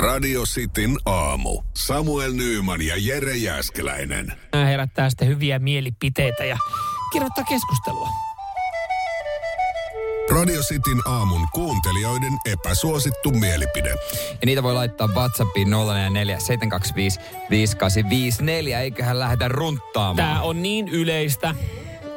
Radio Cityn aamu. Samuel Nyyman ja Jere Jäskeläinen. Nämä herättää sitten hyviä mielipiteitä ja kirjoittaa keskustelua. Radio Cityn aamun kuuntelijoiden epäsuosittu mielipide. Ja niitä voi laittaa WhatsAppiin 044 725 5854. Eiköhän lähdetä runttaamaan. Tämä on niin yleistä.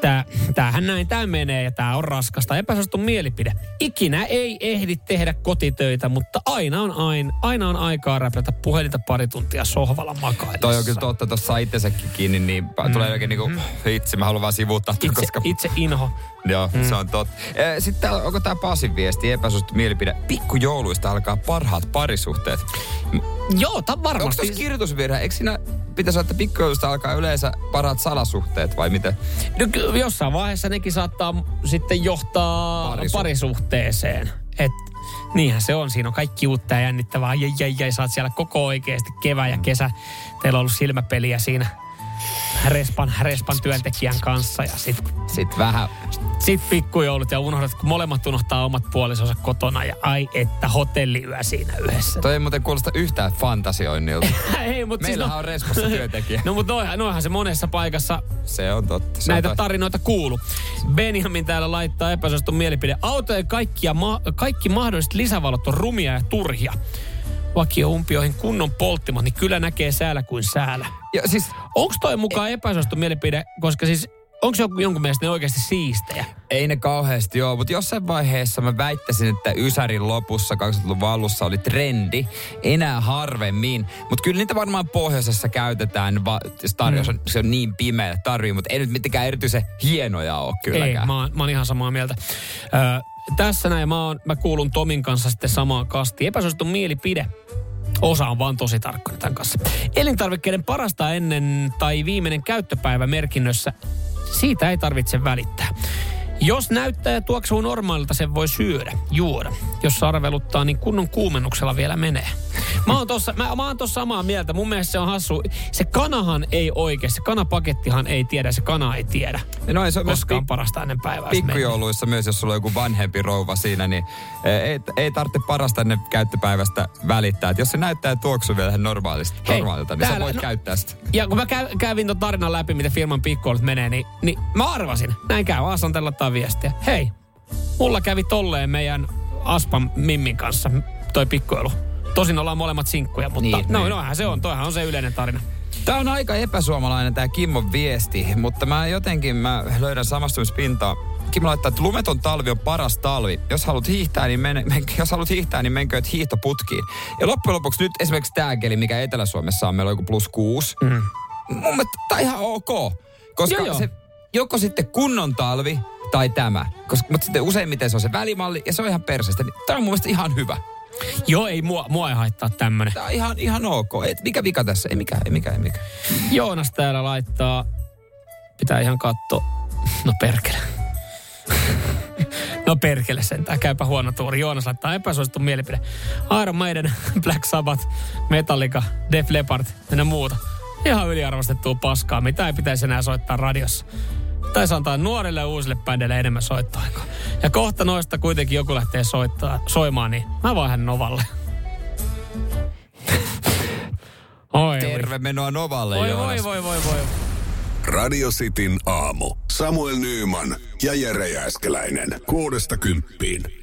Tää, tämähän näin tämä menee ja tämä on raskasta. Epäsuosittu mielipide. Ikinä ei ehdi tehdä kotitöitä, mutta aina on, aina, aina on aikaa räplätä puhelinta pari tuntia sohvalla makaillessa. Toi on kyllä totta, tuossa saa itsensäkin kiinni, niin mm. tulee oikein niinku, itse mä haluan vaan sivuuttaa, itse, koska... itse inho. Joo, mm. se on totta. Sitten täällä, onko tämä Pasin viesti, epäsuosittu mielipide? Pikkujouluista alkaa parhaat parisuhteet. Joo, tämä varmasti. Onko tuossa kirjoitusvirhe? Eikö siinä pitäisi olla, että pikkujouluista alkaa yleensä parhaat salasuhteet vai miten? No, jossain vaiheessa nekin saattaa sitten johtaa Parisu- parisuhteeseen. Et, niinhän se on. Siinä on kaikki uutta ja jännittävää. Jäi, jäi, jäi, sä oot siellä koko oikeasti kevää ja kesä. Teillä on ollut silmäpeliä siinä Respan, Respan työntekijän kanssa ja sitten Sitten vähän sit pikkujoulut ja unohdat, kun molemmat unohtaa omat puolisonsa kotona ja ai että hotelliyö siinä yhdessä. Toi ei muuten kuulosta yhtään fantasioinnilta. ei, mutta Meillähän siis on Respossa työntekijä. No mutta noihan, noihan se monessa paikassa Se on totta. Se näitä on totta. tarinoita kuulu. Benjamin täällä laittaa epäsuositun mielipide. Autojen kaikkia ma- kaikki mahdolliset lisävalot on rumia ja turhia. Vakio-umpioihin kunnon polttimat, niin kyllä näkee säällä kuin säällä. Ja siis Onko toi mukaan epäsuosittu mielipide, koska siis onko jonkun, jonkun mielestä ne oikeasti siistejä? Ei ne kauheasti joo, mutta jossain vaiheessa mä väittäisin, että Ysärin lopussa 2000-luvun alussa oli trendi, enää harvemmin. Mutta kyllä niitä varmaan pohjoisessa käytetään, va- jos tarjous on, se on niin pimeä, että tarvii, mutta ei nyt mitenkään erityisen hienoja ole kylläkään. Ei, mä oon, mä oon ihan samaa mieltä. Ö, tässä näin, mä, oon, mä kuulun Tomin kanssa sitten samaan kastiin. Epäsuosittu mielipide. Osa on vaan tosi tarkkana tämän kanssa. Elintarvikkeiden parasta ennen tai viimeinen käyttöpäivä merkinnössä, siitä ei tarvitse välittää. Jos näyttää ja tuoksuu normaalilta, sen voi syödä, juoda. Jos sarveluttaa, niin kunnon kuumennuksella vielä menee. Mä oon tossa, mä, mä oon tossa samaa mieltä. Mun mielestä se on hassu. Se kanahan ei oikein, se kanapakettihan ei tiedä, se kana ei tiedä. No, ei se on myös Koska on pik- parasta ennen päivää. pikkujouluissa myös, jos sulla on joku vanhempi rouva siinä, niin ei, ei tarvitse parasta ennen käyttöpäivästä välittää. Et jos se näyttää ja tuoksuu vielä normaalista, Hei, normaalilta, niin sä täällä- voit no- käyttää sitä. Ja kun mä kä- kävin ton tarinan läpi, miten firman pikkuolut menee, niin, niin mä arvasin. Näin käy, Asantella ottaa viestiä. Hei, mulla kävi tolleen meidän Aspan Mimmin kanssa toi pikkuelu. Tosin ollaan molemmat sinkkuja, mutta Niin, no, niin. noinhan se on. Toihan on se yleinen tarina. Tämä on aika epäsuomalainen tämä Kimmon viesti, mutta mä jotenkin mä löydän samastumispintaa. Kimmo laittaa, että lumeton talvi on paras talvi. Jos haluat hiihtää, niin, men, men, jos haluat hiihtää, niin menkööt hiihtoputkiin. Ja loppujen lopuksi nyt esimerkiksi tämä keli, mikä Etelä-Suomessa on, meillä on joku plus kuusi. Mm. Mun mielestä tämä on ihan ok. Koska Joo, joo. se joko sitten kunnon talvi tai tämä. Koska, mutta sitten useimmiten se on se välimalli ja se on ihan perseestä. Niin tämä on mun mielestä ihan hyvä. Joo, ei mua, mua ei haittaa tämmönen. Tämä on ihan, ihan ok. Et mikä vika tässä? Ei mikään, ei mikään, ei mikään. Joonas täällä laittaa, pitää ihan katsoa. No perkele. No perkele sentään, käypä huono tuuri. Joonas laittaa epäsuosittu mielipide. Iron Maiden, Black Sabbath, Metallica, Def Leppard ja muuta. Ihan yliarvostettua paskaa, mitä ei pitäisi enää soittaa radiossa. Taisi antaa nuorille ja uusille bändeille enemmän soittoaikaa. Ja kohta noista kuitenkin joku lähtee soittaa, soimaan, niin mä vaihan Novalle. Oi, Terve menoa Novalle, voi, Joonas. voi, voi, voi, voi. Radio Cityn aamu. Samuel Nyyman ja Jere Jäskeläinen. Kuudesta kymppiin.